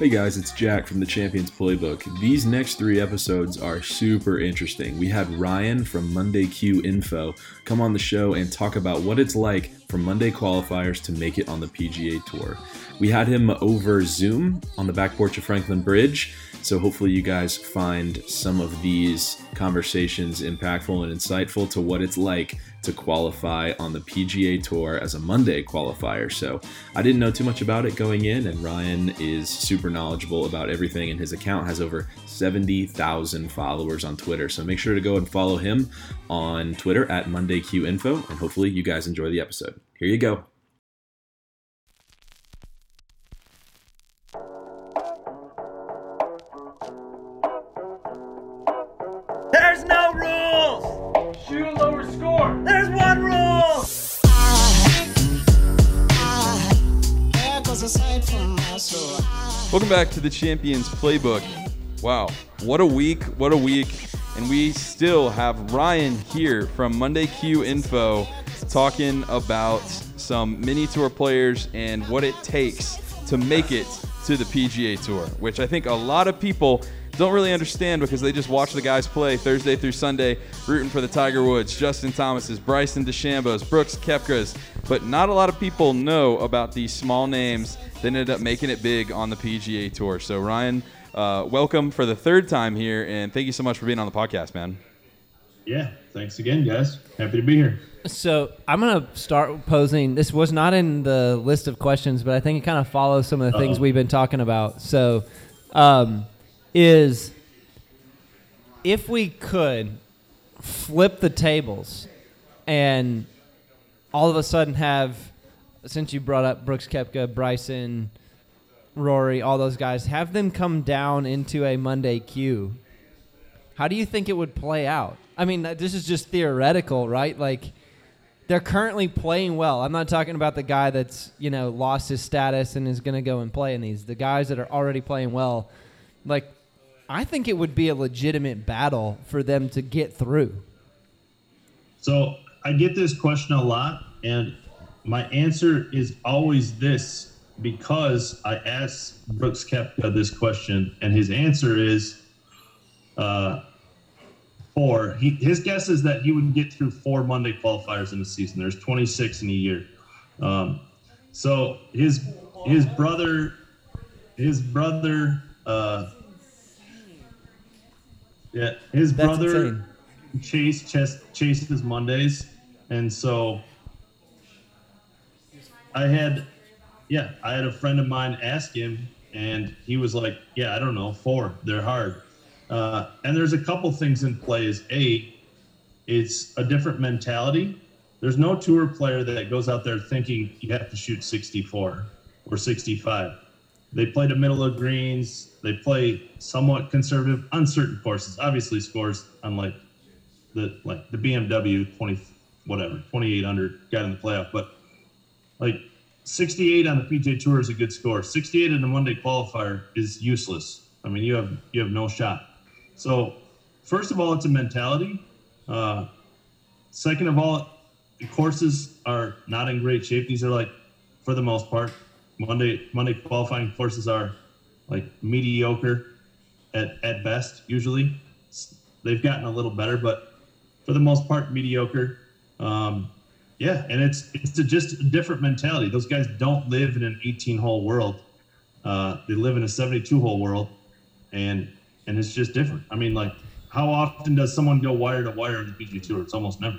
Hey guys, it's Jack from the Champions Playbook. These next three episodes are super interesting. We had Ryan from Monday Q Info come on the show and talk about what it's like for Monday qualifiers to make it on the PGA Tour. We had him over Zoom on the back porch of Franklin Bridge so hopefully you guys find some of these conversations impactful and insightful to what it's like to qualify on the PGA Tour as a Monday qualifier. So I didn't know too much about it going in, and Ryan is super knowledgeable about everything, and his account has over 70,000 followers on Twitter. So make sure to go and follow him on Twitter at MondayQInfo, and hopefully you guys enjoy the episode. Here you go. Welcome back to the Champions Playbook. Wow, what a week, what a week. And we still have Ryan here from Monday Q Info talking about some mini tour players and what it takes to make it to the PGA Tour, which I think a lot of people don't really understand because they just watch the guys play Thursday through Sunday, rooting for the Tiger Woods, Justin Thomas's, Bryson DeChambeau's, Brooks Koepka's, but not a lot of people know about these small names that ended up making it big on the PGA Tour. So Ryan, uh, welcome for the third time here, and thank you so much for being on the podcast, man. Yeah, thanks again, guys. Happy to be here. So I'm gonna start posing. This was not in the list of questions, but I think it kind of follows some of the Uh-oh. things we've been talking about. So, um, is if we could flip the tables and all of a sudden have, since you brought up Brooks Koepka, Bryson, Rory, all those guys, have them come down into a Monday Q. How do you think it would play out? I mean, uh, this is just theoretical, right? Like, they're currently playing well. I'm not talking about the guy that's, you know, lost his status and is going to go and play in these. The guys that are already playing well, like, I think it would be a legitimate battle for them to get through. So I get this question a lot, and my answer is always this because I asked Brooks Koepka this question, and his answer is uh, four. He, his guess is that he would get through four Monday qualifiers in the season. There's 26 in a year. Um, so his his brother, his brother. Uh, yeah, his That's brother insane. Chase chest, chases Mondays, and so I had, yeah, I had a friend of mine ask him, and he was like, "Yeah, I don't know, four. They're hard." Uh, and there's a couple things in play. Is a, it's a different mentality. There's no tour player that goes out there thinking you have to shoot 64 or 65. They play the middle of greens. They play somewhat conservative, uncertain courses. Obviously, scores unlike the like the BMW 20 whatever 2800 got in the playoff, but like 68 on the PGA Tour is a good score. 68 in a Monday qualifier is useless. I mean, you have you have no shot. So, first of all, it's a mentality. Uh, second of all, the courses are not in great shape. These are like, for the most part, Monday Monday qualifying courses are like mediocre at, at best usually. They've gotten a little better but for the most part mediocre. Um, yeah and it's it's a, just a different mentality. Those guys don't live in an 18 hole world. Uh, they live in a 72 hole world and and it's just different. I mean like how often does someone go wire to wire in the pga tour? It's almost never.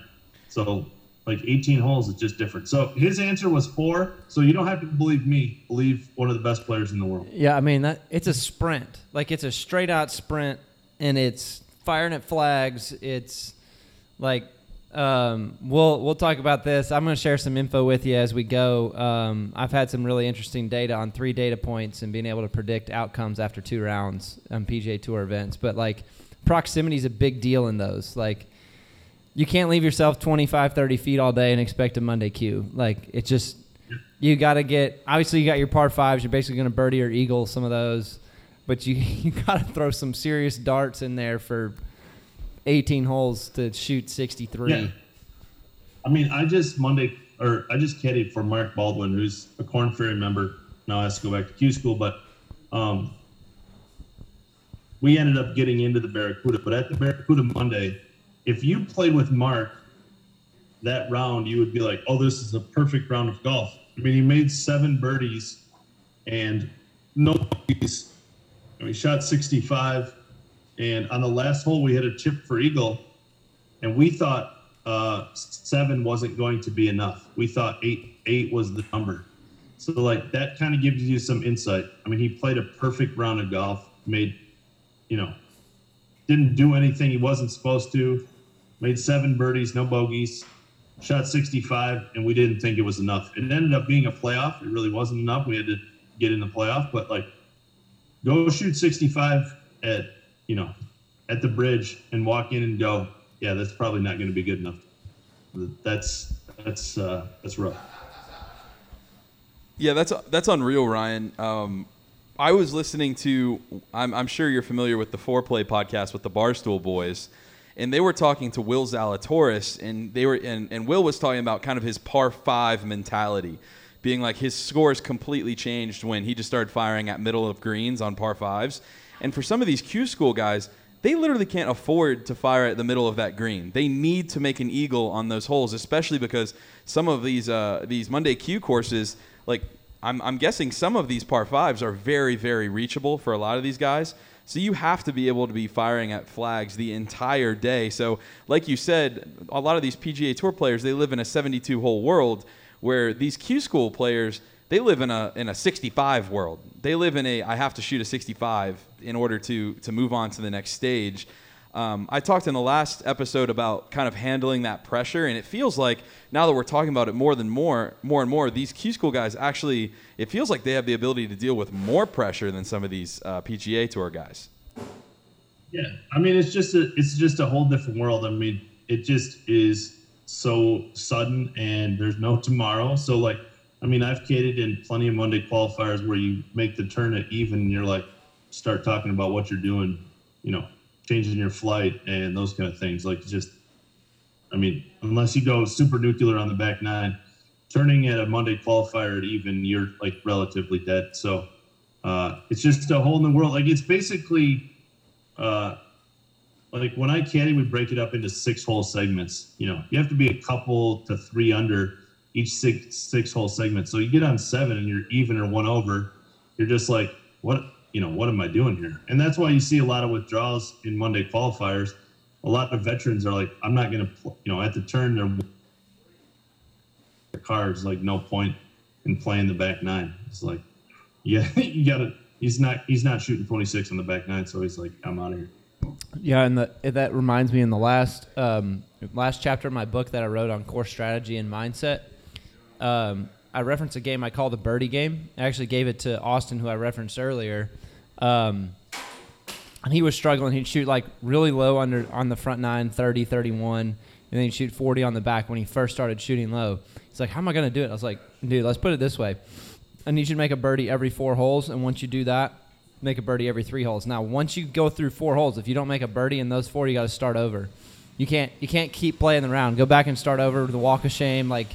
So like 18 holes is just different. So his answer was four. So you don't have to believe me. Believe one of the best players in the world. Yeah, I mean that it's a sprint. Like it's a straight out sprint, and it's firing at flags. It's like um, we'll we'll talk about this. I'm going to share some info with you as we go. Um, I've had some really interesting data on three data points and being able to predict outcomes after two rounds on PGA Tour events. But like proximity is a big deal in those. Like you can't leave yourself 25, 30 feet all day and expect a Monday Q. Like it's just you got to get. Obviously, you got your par fives. You're basically going to birdie or eagle some of those, but you you got to throw some serious darts in there for 18 holes to shoot 63. Yeah. I mean, I just Monday or I just caddied for Mark Baldwin, who's a Korn Ferry member. Now has to go back to Q school, but Um, we ended up getting into the Barracuda, but at the Barracuda Monday, if you played with Mark that round, you would be like, "Oh, this is a perfect round of golf." I mean, he made seven birdies and no birdies. Mean, shot 65, and on the last hole, we had a chip for eagle, and we thought uh, seven wasn't going to be enough. We thought eight eight was the number. So like that kind of gives you some insight. I mean, he played a perfect round of golf, made, you know, didn't do anything he wasn't supposed to, made seven birdies, no bogeys, shot 65, and we didn't think it was enough. It ended up being a playoff. It really wasn't enough. We had to get in the playoff, but like, go shoot 65 at you know at the bridge and walk in and go, yeah, that's probably not going to be good enough. That's that's uh, that's rough. Yeah, that's that's unreal, Ryan. Um, I was listening to. I'm, I'm sure you're familiar with the Foreplay podcast with the Barstool Boys, and they were talking to Will Zalatoris, and they were and, and Will was talking about kind of his par five mentality, being like his scores completely changed when he just started firing at middle of greens on par fives, and for some of these Q school guys, they literally can't afford to fire at the middle of that green. They need to make an eagle on those holes, especially because some of these uh, these Monday Q courses like I'm, I'm guessing some of these par fives are very, very reachable for a lot of these guys. So you have to be able to be firing at flags the entire day. So, like you said, a lot of these PGA Tour players they live in a 72 hole world, where these Q School players they live in a in a 65 world. They live in a I have to shoot a 65 in order to to move on to the next stage. Um, I talked in the last episode about kind of handling that pressure, and it feels like now that we're talking about it more than more, more and more, these Q school guys actually, it feels like they have the ability to deal with more pressure than some of these uh, PGA Tour guys. Yeah, I mean, it's just a, it's just a whole different world. I mean, it just is so sudden, and there's no tomorrow. So like, I mean, I've kidded in plenty of Monday qualifiers where you make the turn at even, and you're like, start talking about what you're doing, you know, changing your flight and those kind of things. Like just, I mean, unless you go super nuclear on the back nine, turning at a Monday qualifier at even, you're like relatively dead. So uh, it's just a whole new world. Like it's basically, uh, like when I caddy, we break it up into six hole segments. You know, you have to be a couple to three under each six six hole segment. So you get on seven and you're even or one over. You're just like, what you know, what am I doing here? And that's why you see a lot of withdrawals in Monday qualifiers. A lot of veterans are like, I'm not going to, you know, at the turn, they're the cards, like, no point in playing the back nine. It's like, yeah, you got to, he's not, he's not shooting 26 on the back nine. So he's like, I'm out of here. Yeah, and the, that reminds me in the last um, last chapter of my book that I wrote on course strategy and mindset. Um, I referenced a game I call the birdie game. I actually gave it to Austin, who I referenced earlier. Um, and he was struggling. He'd shoot like really low under on the front nine, 30, 31, and then he'd shoot 40 on the back when he first started shooting low. He's like, How am I going to do it? I was like, Dude, let's put it this way. I need you to make a birdie every four holes. And once you do that, make a birdie every three holes. Now, once you go through four holes, if you don't make a birdie in those four, you got to start over. You can't you can't keep playing the round. Go back and start over the walk of shame. Like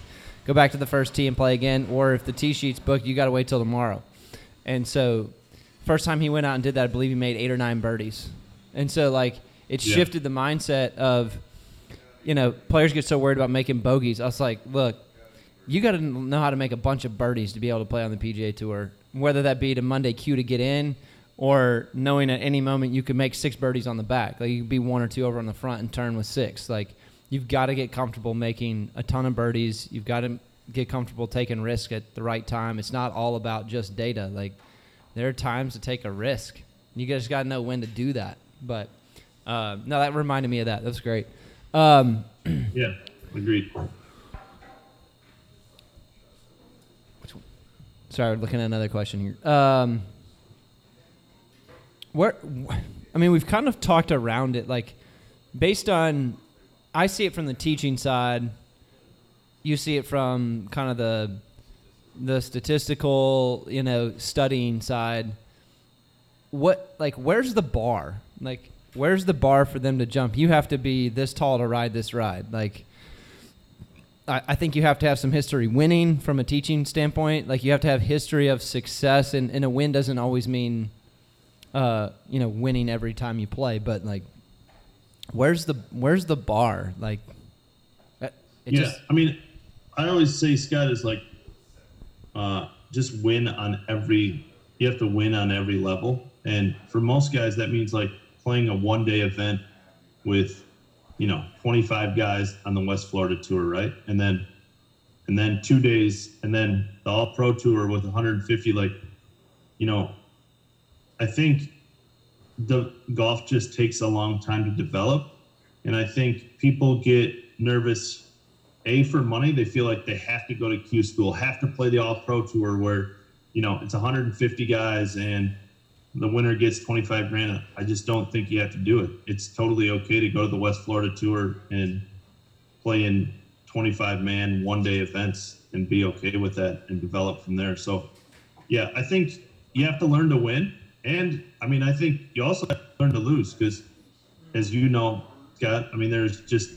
go back to the first tee and play again. Or if the tee sheet's booked, you got to wait till tomorrow. And so, first time he went out and did that, I believe he made eight or nine birdies. And so, like, it yeah. shifted the mindset of, you know, players get so worried about making bogeys. I was like, look, you got to know how to make a bunch of birdies to be able to play on the PGA Tour, whether that be to Monday Q to get in or knowing at any moment you could make six birdies on the back. Like, you could be one or two over on the front and turn with six. Like, you've got to get comfortable making a ton of birdies. You've got to get comfortable taking risk at the right time. It's not all about just data. Like there are times to take a risk. You just got to know when to do that. But uh, no, that reminded me of that. That's great. Um, yeah, agreed. Sorry, looking at another question here. Um, where, I mean, we've kind of talked around it, like based on I see it from the teaching side. You see it from kind of the the statistical, you know, studying side. What like where's the bar? Like where's the bar for them to jump? You have to be this tall to ride this ride. Like I, think you have to have some history winning from a teaching standpoint. Like you have to have history of success, and, and a win doesn't always mean, uh, you know, winning every time you play. But like, where's the where's the bar? Like, it yeah, just- I mean, I always say Scott is like, uh, just win on every. You have to win on every level, and for most guys, that means like playing a one-day event with, you know, 25 guys on the West Florida tour, right? And then, and then two days, and then the All Pro tour with 150. Like, you know, I think the golf just takes a long time to develop, and I think people get nervous a for money. They feel like they have to go to q school have to play the all pro tour where you know it's 150 guys and the winner gets 25 grand. I just don't think you have to do it. It's totally okay to go to the west florida tour and play in 25 man one day events and be okay with that and develop from there. So yeah i think you have to learn to win and i mean i think you also have to learn to lose because as you know scott i mean there's just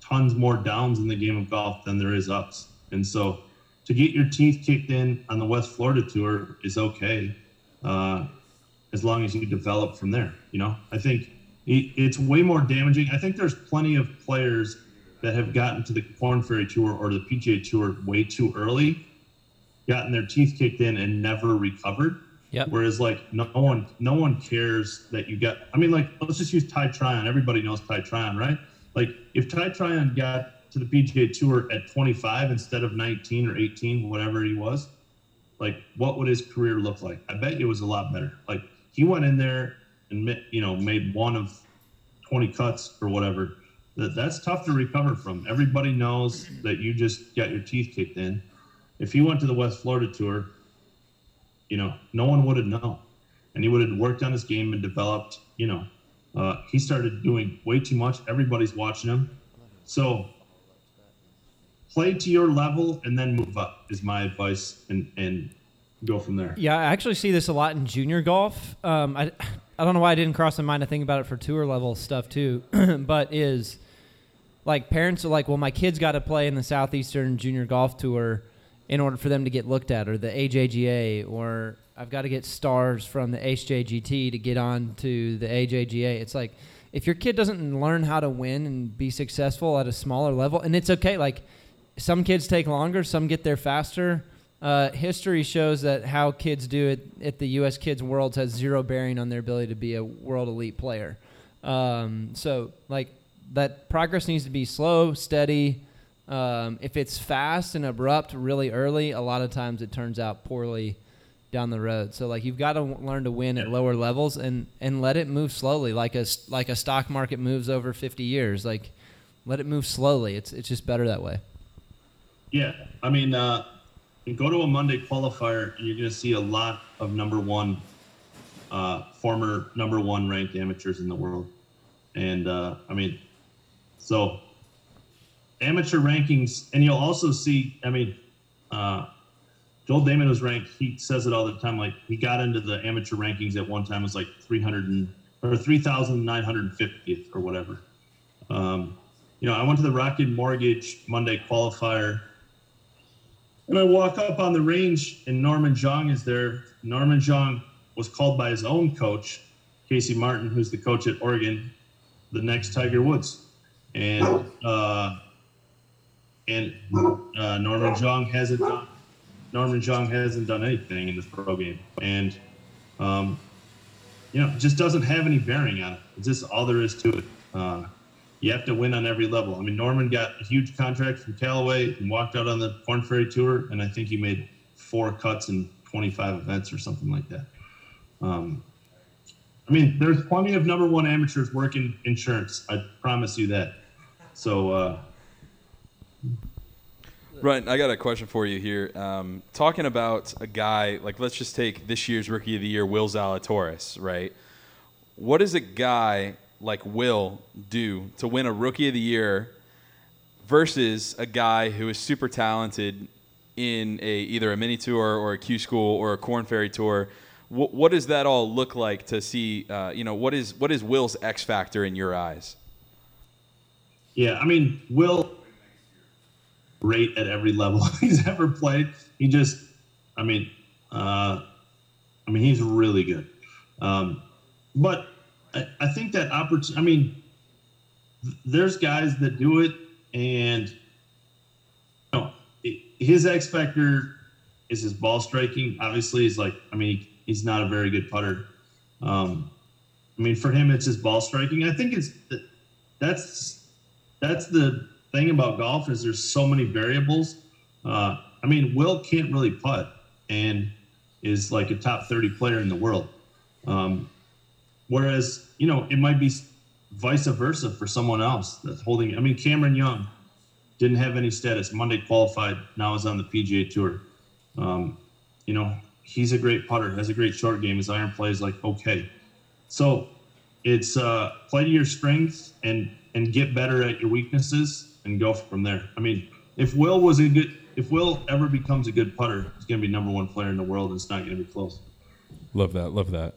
tons more downs in the game of golf than there is ups. And so to get your teeth kicked in on the West Florida tour is okay, uh, as long as you develop from there. You know, I think it's way more damaging. I think there's plenty of players that have gotten to the Korn Ferry Tour or the PGA Tour way too early, gotten their teeth kicked in and never recovered. Yep. Whereas like no one no one cares that you got I mean like let's just use Ty Tryon. Everybody knows Ty Tryon, right? Like if Ty Tryon got to the PGA Tour at 25 instead of 19 or 18, whatever he was, like what would his career look like? I bet it was a lot better. Like he went in there and you know made one of 20 cuts or whatever. That that's tough to recover from. Everybody knows that you just got your teeth kicked in. If he went to the West Florida Tour, you know, no one would have known, and he would have worked on his game and developed. You know, uh, he started doing way too much. Everybody's watching him, so play to your level and then move up is my advice, and and go from there. Yeah, I actually see this a lot in junior golf. Um, I, I don't know why I didn't cross my mind to think about it for tour level stuff too, but is like parents are like, well, my kid's got to play in the Southeastern Junior Golf Tour in order for them to get looked at, or the AJGA, or I've got to get stars from the HJGT to get on to the AJGA. It's like if your kid doesn't learn how to win and be successful at a smaller level, and it's okay, like some kids take longer, some get there faster. Uh, history shows that how kids do it at the U.S. Kids Worlds has zero bearing on their ability to be a world elite player. Um, so, like, that progress needs to be slow, steady. Um, if it's fast and abrupt really early, a lot of times it turns out poorly down the road. So, like, you've got to w- learn to win at lower levels and, and let it move slowly, like a like a stock market moves over 50 years. Like, let it move slowly. It's it's just better that way. Yeah, I mean, uh, go to a Monday qualifier, and you're going to see a lot of number one, uh, former number one ranked amateurs in the world, and uh, I mean, so amateur rankings, and you'll also see. I mean, uh, Joel Dahmen was ranked. He says it all the time. Like he got into the amateur rankings at one time. Was like 300 and or 3,950th or whatever. Um, you know, I went to the Rocket Mortgage Monday qualifier. And I walk up on the range, and Norman Xiong is there. Norman Xiong was called by his own coach, Casey Martin, who's the coach at Oregon, the next Tiger Woods. And uh, and uh, Norman Xiong hasn't done Norman Xiong hasn't done anything in this pro game, and um, you know, just doesn't have any bearing on it. It's just all there is to it. Uh, you have to win on every level. I mean, Norman got a huge contract from Callaway and walked out on the Korn Ferry Tour, and I think he made four cuts in 25 events or something like that. Um, I mean, there's plenty of number one amateurs working insurance. I promise you that. So, uh, Right, I got a question for you here. Um, talking about a guy like, let's just take this year's Rookie of the Year, Will Zalatoris, right? What does a guy like Will do to win a Rookie of the Year versus a guy who is super talented in a either a mini tour or a Q school or a Korn Ferry tour? What, what does that all look like to see? Uh, you know, what is what is Will's X factor in your eyes? Yeah, I mean, Will. Great at every level he's ever played. He just, I mean, uh, I mean, he's really good. Um, but I, I think that opportunity. I mean, th- there's guys that do it, and you know, it- his X factor is his ball striking. Obviously, he's like, I mean, he's not a very good putter. Um, I mean, for him, it's his ball striking. I think it's that's that's the thing about golf is there's so many variables. Uh, I mean, Will can't really putt and is like a top 30 player in the world. Um, whereas, you know, it might be vice versa for someone else that's holding. I mean, Cameron Young didn't have any status. Monday qualified, now is on the PGA Tour. Um, you know, he's a great putter, has a great short game. His iron play is like okay. So it's uh, play to your strengths and and get better at your weaknesses and go from there. I mean, if Will was a good, if Will ever becomes a good putter, he's going to be number one player in the world, and it's not going to be close. Love that. Love that.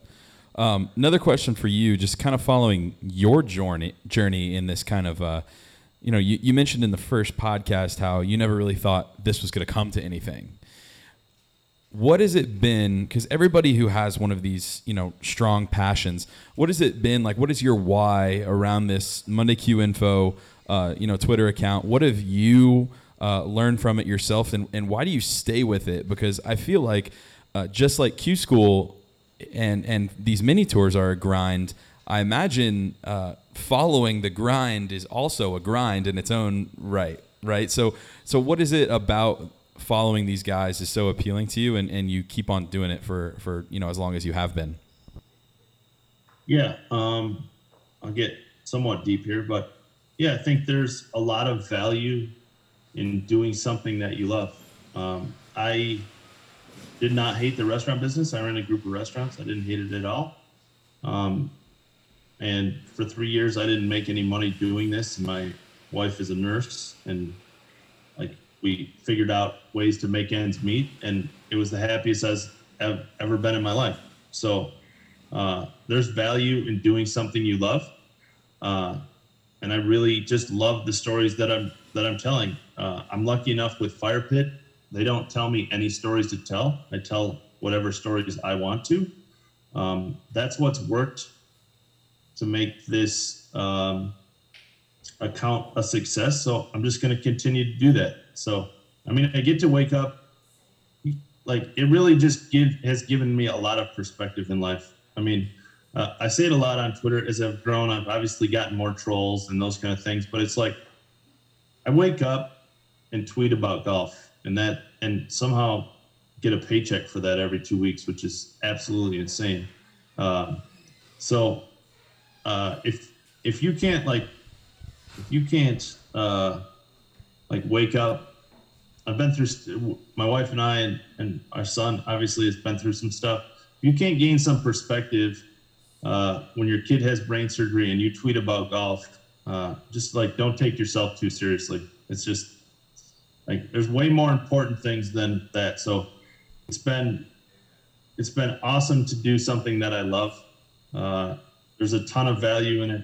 Um, another question for you, just kind of following your journey journey in this kind of, uh, you know, you, you mentioned in the first podcast how you never really thought this was going to come to anything. What has it been? Because everybody who has one of these, you know, strong passions, what has it been like? What is your why around this Monday Q Info, uh, you know, Twitter account? What have you uh, learned from it yourself, and, and why do you stay with it? Because I feel like uh, just like Q School and and these mini tours are a grind. I imagine uh, following the grind is also a grind in its own right, right? So so what is it about following these guys is so appealing to you, and, and you keep on doing it for for you know as long as you have been? Yeah, um, I'll get somewhat deep here, but yeah, I think there's a lot of value in doing something that you love. Um, I did not hate the restaurant business. I ran a group of restaurants. I didn't hate it at all. Um, and for three years, I didn't make any money doing this. My wife is a nurse, and like we figured out ways to make ends meet, and it was the happiest I've ever been in my life. So uh, there's value in doing something you love, uh, and I really just love the stories that I'm that I'm telling. Uh, I'm lucky enough with Fire Pit they don't tell me any stories to tell. I tell whatever stories I want to. Um, that's what's worked to make this um, account a success. So I'm just going to continue to do that. So, I mean, I get to wake up. Like it really just give has given me a lot of perspective in life. I mean, uh, I say it a lot on Twitter as I've grown. I've obviously gotten more trolls and those kind of things, but it's like I wake up and tweet about golf and that and somehow get a paycheck for that every two weeks, which is absolutely insane. Um, so uh, if if you can't like if you can't uh, like wake up, I've been through my wife and I and, and our son obviously has been through some stuff. If you can't gain some perspective uh, when your kid has brain surgery and you tweet about golf, uh, just like don't take yourself too seriously. It's just like there's way more important things than that. So it's been it's been awesome to do something that I love. Uh, there's a ton of value in it.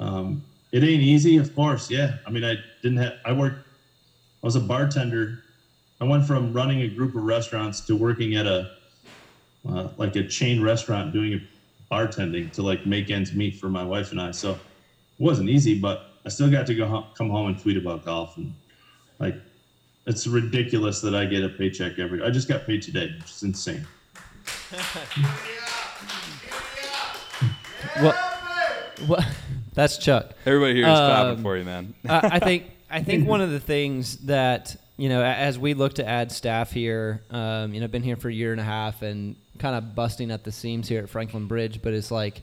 Um, it ain't easy, of course. Yeah, I mean, I didn't have. I worked. I was a bartender. I went from running a group of restaurants to working at a uh, like a chain restaurant doing bartending to like make ends meet for my wife and I. So it wasn't easy, but I still got to go home, come home and tweet about golf and like it's ridiculous that I get a paycheck every. I just got paid today, which is insane. What? What? That's Chuck. Everybody here is Um, clapping for you, man. I, I think I think one of the things that you know, as we look to add staff here, um, you know, I've been here for a year and a half and kind of busting at the seams here at Franklin Bridge, but it's like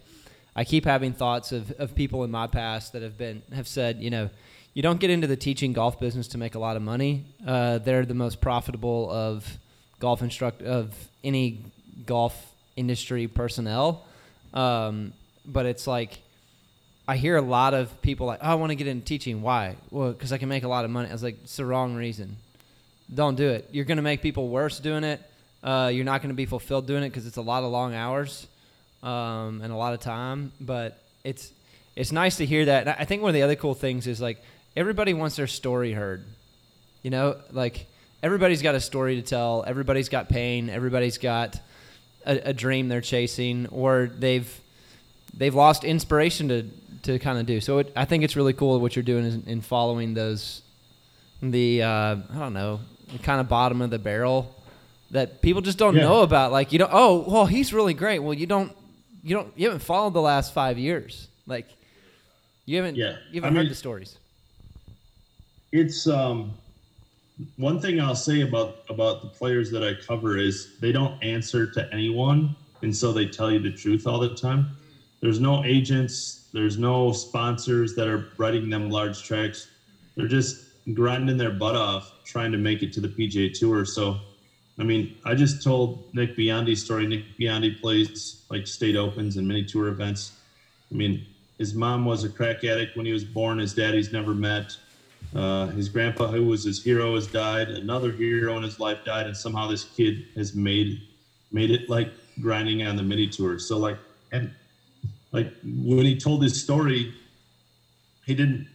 I keep having thoughts of, of people in my past that have been have said, you know, you don't get into the teaching golf business to make a lot of money. Uh, they're the most profitable of golf instruct of any golf industry personnel. Um, but it's like I hear a lot of people like, oh, I want to get into teaching. Why? Well, because I can make a lot of money. I was like, it's the wrong reason. Don't do it. You're going to make people worse doing it. Uh, you're not going to be fulfilled doing it because it's a lot of long hours um, and a lot of time. But it's it's nice to hear that. And I think one of the other cool things is like everybody wants their story heard. You know, like everybody's got a story to tell. Everybody's got pain. Everybody's got a, a dream they're chasing, or they've they've lost inspiration to to kind of do. So it, I think it's really cool what you're doing in, in following those the uh, I don't know kind of bottom of the barrel that people just don't Yeah. know about. Like you don't. Oh, well, he's really great. Well, you don't. You don't. You haven't followed the last five years. Like you haven't. Yeah. you haven't heard mean- the stories. it's um one thing I'll say about about the players that I cover is they don't answer to anyone, and so they tell you the truth all the time. There's no agents, there's no sponsors that are writing them large checks. They're just grinding their butt off trying to make it to the PGA Tour. So, I mean, I just told Nick Biondi's story. Nick Biondi plays like state opens and mini tour events. I mean, his mom was a crack addict when he was born. His daddy's never met. Uh, his grandpa, who was his hero, has died. Another hero in his life died, and somehow this kid has made made it like grinding on the mini tour. So like, and like when he told his story, he didn't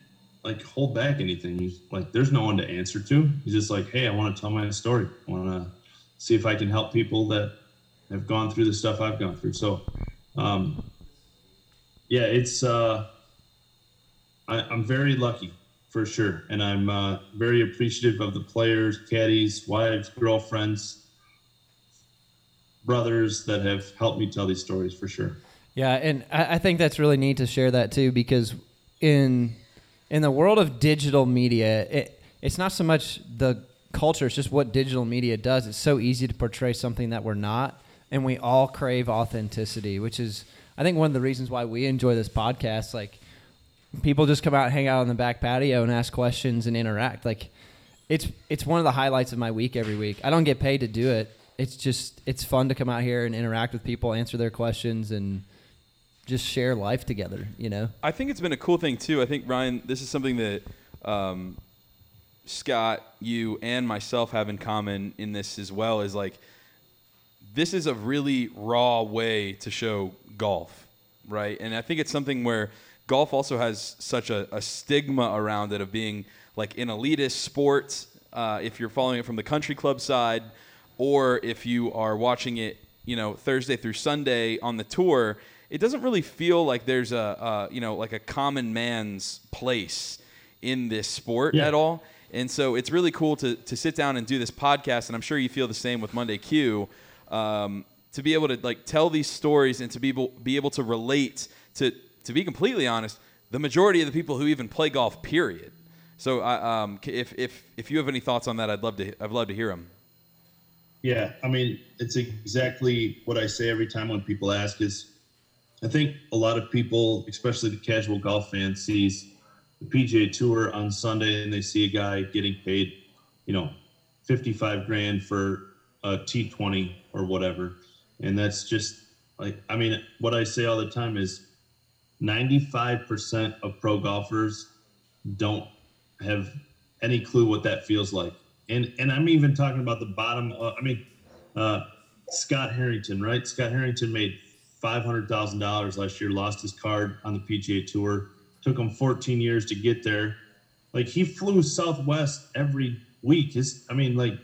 like hold back anything. He's like, there's no one to answer to. He's just like, hey, I want to tell my story. I want to see if I can help people that have gone through the stuff I've gone through. So, um, yeah, it's uh, I, I'm very lucky for sure, and I'm uh, very appreciative of the players, caddies, wives, girlfriends, brothers that have helped me tell these stories for sure. Yeah, and I, I think that's really neat to share that too, because in in the world of digital media, it, it's not so much the culture; it's just what digital media does. It's so easy to portray something that we're not, and we all crave authenticity, which is, I think, one of the reasons why we enjoy this podcast. Like, people just come out, hang out on the back patio, and ask questions and interact. Like, it's it's one of the highlights of my week every week. I don't get paid to do it. It's just it's fun to come out here and interact with people, answer their questions, and just share life together. You know. I think it's been a cool thing too. I think Ryan, this is something that um, Scott, you, and myself have in common in this as well. Is like this is a really raw way to show golf, right? And I think it's something where golf also has such a, a stigma around it of being like an elitist sport. Uh, if you're following it from the country club side, or if you are watching it, you know, Thursday through Sunday on the tour, it doesn't really feel like there's a, uh, you know, like a common man's place in this sport Yeah. at all. And so it's really cool to, to sit down and do this podcast, and I'm sure you feel the same with Monday Q, um, to be able to like tell these stories and to be able, be able to relate to, to be completely honest, the majority of the people who even play golf, period. So I um, if, if, if you have any thoughts on that, I'd love to, I'd love to hear them. Yeah, I mean, it's exactly what I say every time when people ask is I think a lot of people, especially the casual golf fan, sees the PGA Tour on Sunday and they see a guy getting paid, you know, 55 grand for a T20 or whatever. And that's just like, I mean, what I say all the time is 95% of pro golfers don't have any clue what that feels like. And and I'm even talking about the bottom. Uh, I mean, uh, Scott Harrington, right? Scott Harrington made five hundred thousand dollars last year. Lost his card on the PGA Tour. Took him 14 years to get there. Like he flew Southwest every week. His, I mean, like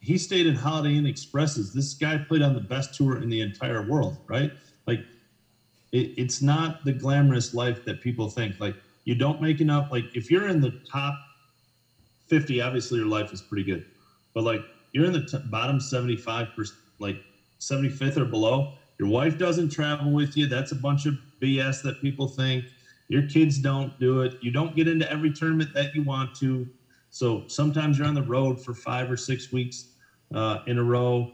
he stayed in Holiday Inn Expresses. This guy played on the best tour in the entire world, right? Like it, it's not the glamorous life that people think. Like you don't make enough. Like if you're in the top 50, obviously your life is pretty good. But like you're in the t- bottom 75 percent, like 75th or below, your wife doesn't travel with you. That's a bunch of BS that people think. Your kids don't do it. You don't get into every tournament that you want to. So sometimes you're on the road for five or six weeks uh, in a row.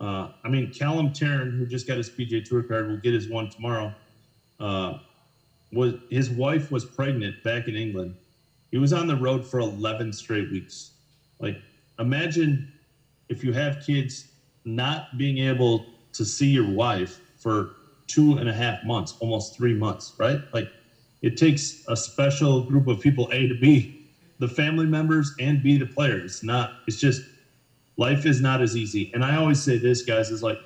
Uh, I mean, Callum Tarren, who just got his PGA Tour card, will get his one tomorrow. Uh, was his wife was pregnant back in England. He was on the road for 11 straight weeks. Like, imagine if you have kids not being able to see your wife for two and a half months, almost three months, right? Like, it takes a special group of people, A, to b the family members and B, the players. It's not, it's just life is not as easy. And I always say this, guys, is like,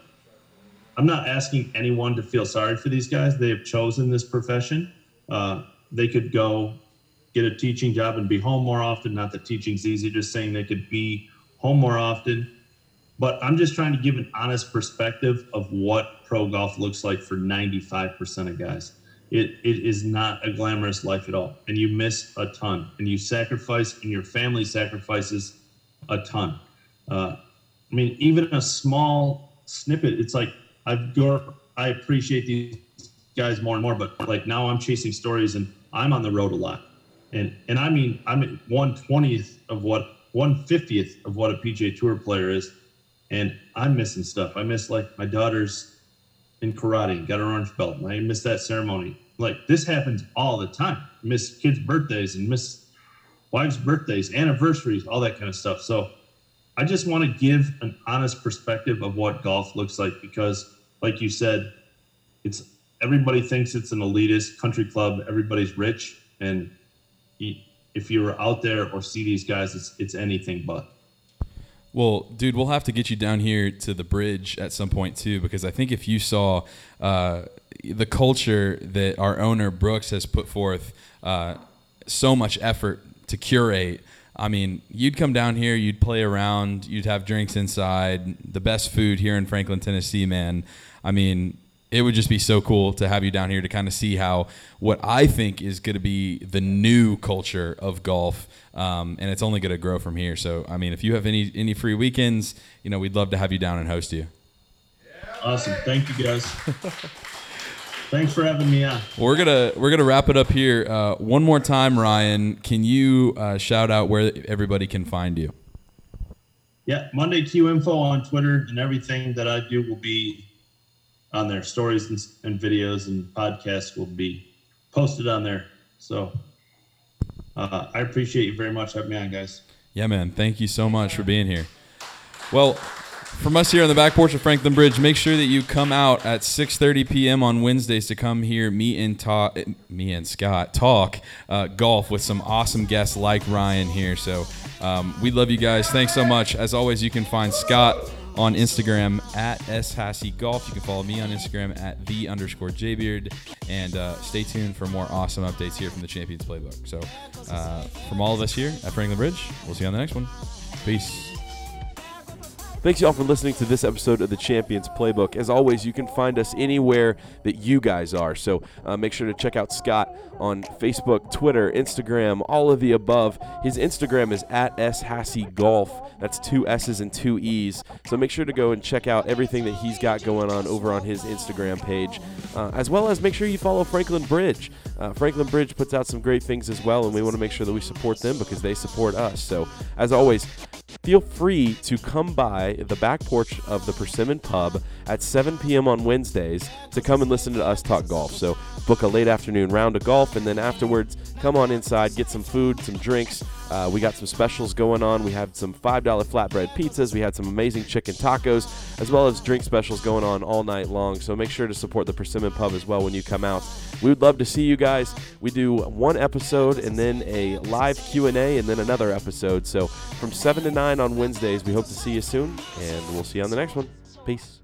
I'm not asking anyone to feel sorry for these guys. They have chosen this profession. Uh, they could go get a teaching job and be home more often. Not that teaching's easy, just saying they could be home more often. But I'm just trying to give an honest perspective of what pro golf looks like for 95% of guys. It, it is not a glamorous life at all. And you miss a ton. And you sacrifice, and your family sacrifices a ton. Uh, I mean, even a small snippet, it's like I've I appreciate these guys more and more, but like now I'm chasing stories and I'm on the road a lot. And and I mean I'm at one twentieth of what one fiftieth of what a PGA tour player is. And I'm missing stuff. I miss like my daughter's in karate, got her orange belt. And I miss that ceremony. Like this happens all the time. Miss kids' birthdays and miss wives' birthdays, anniversaries, all that kind of stuff. So I just want to give an honest perspective of what golf looks like because, like you said, it's everybody thinks it's an elitist country club. Everybody's rich, and if you're out there or see these guys, it's it's anything but. Well, dude, we'll have to get you down here to the bridge at some point too, because I think if you saw uh, the culture that our owner Brooks has put forth, uh, so much effort to curate. I mean, you'd come down here, you'd play around, you'd have drinks inside, the best food here in Franklin, Tennessee, man. I mean, it would just be so cool to have you down here to kind of see how what I think is going to be the new culture of golf, um, and it's only going to grow from here. So, I mean, if you have any any free weekends, you know, we'd love to have you down and host you. Awesome, thank you guys. Thanks for having me on. We're gonna we're gonna wrap it up here. Uh, one more time, Ryan. Can you uh, shout out where everybody can find you? Yeah, Monday Q info on Twitter and everything that I do will be on there. Stories and, and videos and podcasts will be posted on there. So uh, I appreciate you very much having me on, guys. Yeah, man. Thank you so much for being here. Well, from us here on the back porch of Franklin Bridge, make sure that you come out at 6:30 p.m. on Wednesdays to come here, me and talk, me and Scott talk uh, golf with some awesome guests like Ryan here. So um, we love you guys. Thanks so much. As always, you can find Scott on Instagram at S Golf. You can follow me on Instagram at the underscore JBeard. And uh, stay tuned for more awesome updates here from the Champions Playbook. So, uh, from all of us here at Franklin Bridge, we'll see you on the next one. Peace. Thanks, y'all, for listening to this episode of the Champions Playbook. As always, you can find us anywhere that you guys are. So uh, make sure to check out Scott on Facebook, Twitter, Instagram, all of the above. His Instagram is at Golf. That's two S's and two E's. So make sure to go and check out everything that he's got going on over on his Instagram page, uh, as well as make sure you follow Franklin Bridge. Uh, Franklin Bridge puts out some great things as well, and we want to make sure that we support them because they support us. So, as always, feel free to come by the back porch of the Persimmon Pub at 7 p.m. on Wednesdays to come and listen to us talk golf. So book a late afternoon round of golf, and then afterwards, come on inside, get some food, some drinks. Uh, we got some specials going on. We had some $5 flatbread pizzas. We had some amazing chicken tacos, as well as drink specials going on all night long. So make sure to support the Persimmon Pub as well when you come out. We would love to see you guys. We do one episode and then a live Q&A and then another episode. So from 7 to 9 on Wednesdays, we hope to see you soon, and we'll see you on the next one. Peace.